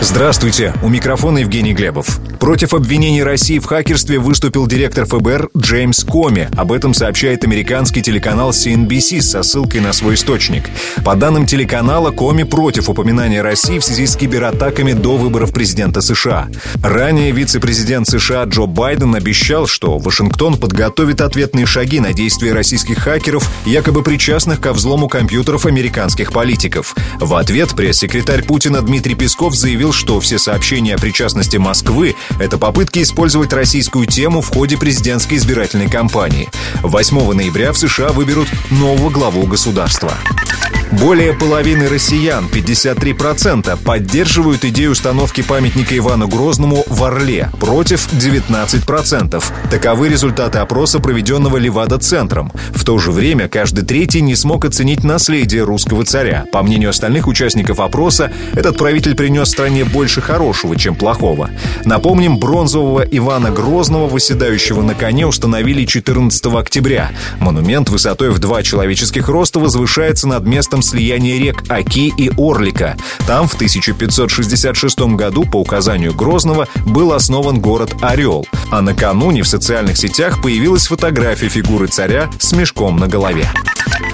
Здравствуйте, у микрофона Евгений Глебов. Против обвинений России в хакерстве выступил директор ФБР Джеймс Коми. Об этом сообщает американский телеканал CNBC со ссылкой на свой источник. По данным телеканала, Коми против упоминания России в связи с кибератаками до выборов президента США. Ранее вице-президент США Джо Байден обещал, что Вашингтон подготовит ответные шаги на действия российских хакеров, якобы причастных ко взлому компьютеров американских политиков. В ответ пресс-секретарь Путина Дмитрий Песков заявил, что все сообщения о причастности Москвы – это попытки использовать российскую тему в ходе президентской избирательной кампании. 8 ноября в США выберут нового главу государства. Более половины россиян, 53%, поддерживают идею установки памятника Ивану Грозному в Орле, против 19%. Таковы результаты опроса, проведенного Левада-центром. В то же время каждый третий не смог оценить наследие русского царя. По мнению остальных участников опроса, этот правитель принес стране больше хорошего, чем плохого. Напомним, бронзового Ивана Грозного, восседающего на коне, установили 14 октября. Монумент высотой в два человеческих роста возвышается над местом местом слияния рек Оки и Орлика. Там в 1566 году по указанию Грозного был основан город Орел. А накануне в социальных сетях появилась фотография фигуры царя с мешком на голове.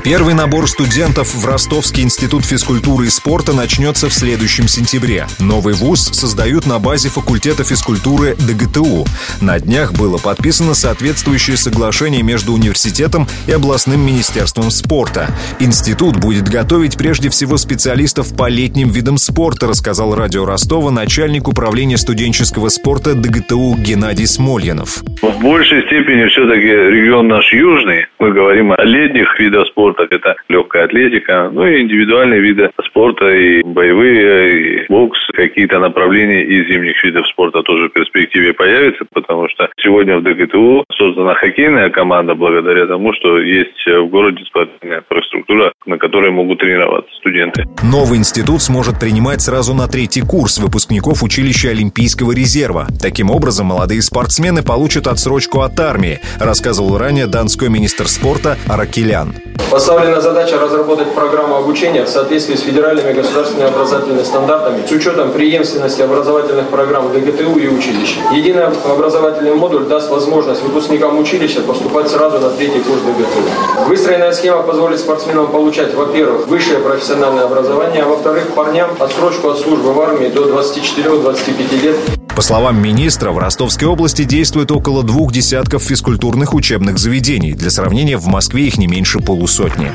Первый набор студентов в Ростовский институт физкультуры и спорта начнется в следующем сентябре. Новый вуз создают на базе факультета физкультуры ДГТУ. На днях было подписано соответствующее соглашение между университетом и областным министерством спорта. Институт будет готовить прежде всего специалистов по летним видам спорта, рассказал радио Ростова начальник управления студенческого спорта ДГТУ Геннадий Смольянов. В большей степени все-таки регион наш южный. Мы говорим о летних видах спорта это легкая атлетика, ну и индивидуальные виды спорта, и боевые, и бокс, какие-то направления из зимних видов спорта тоже в перспективе появятся, потому что сегодня в ДГТУ создана хоккейная команда благодаря тому, что есть в городе спортивная инфраструктура, на которой могут тренироваться студенты. Новый институт сможет принимать сразу на третий курс выпускников училища Олимпийского резерва. Таким образом, молодые спортсмены получат отсрочку от армии, рассказывал ранее донской министр спорта Аракелян. Поставлена задача разработать программу обучения в соответствии с федеральными государственными образовательными стандартами с учетом преемственности образовательных программ ДГТУ и училищ. Единый образовательный модуль даст возможность выпускникам училища поступать сразу на третий курс ДГТУ. Выстроенная схема позволит спортсменам получать, во-первых, высшее профессиональное образование, а во-вторых, парням отсрочку от службы в армии до 24-25 лет. По словам министра, в Ростовской области действует около двух десятков физкультурных учебных заведений. Для сравнения, в Москве их не меньше полусотни.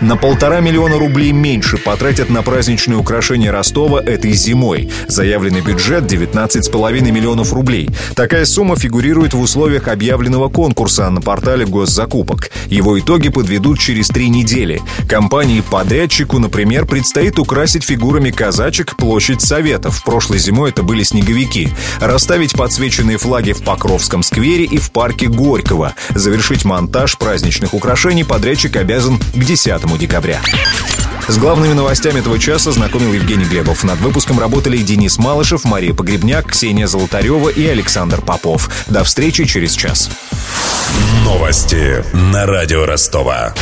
На полтора миллиона рублей меньше потратят на праздничные украшения Ростова этой зимой. Заявленный бюджет 19,5 миллионов рублей. Такая сумма фигурирует в условиях объявленного конкурса на портале госзакупок. Его итоги подведут через три недели. Компании-подрядчику, например, предстоит украсить фигурами казачек площадь Советов. Прошлой зимой это были снеговики. Расставить подсвеченные флаги в Покровском сквере и в парке Горького. Завершить монтаж праздничных украшений подрядчик обязан к 10 декабря. С главными новостями этого часа знакомил Евгений Глебов. Над выпуском работали Денис Малышев, Мария Погребняк, Ксения Золотарева и Александр Попов. До встречи через час. Новости на радио Ростова.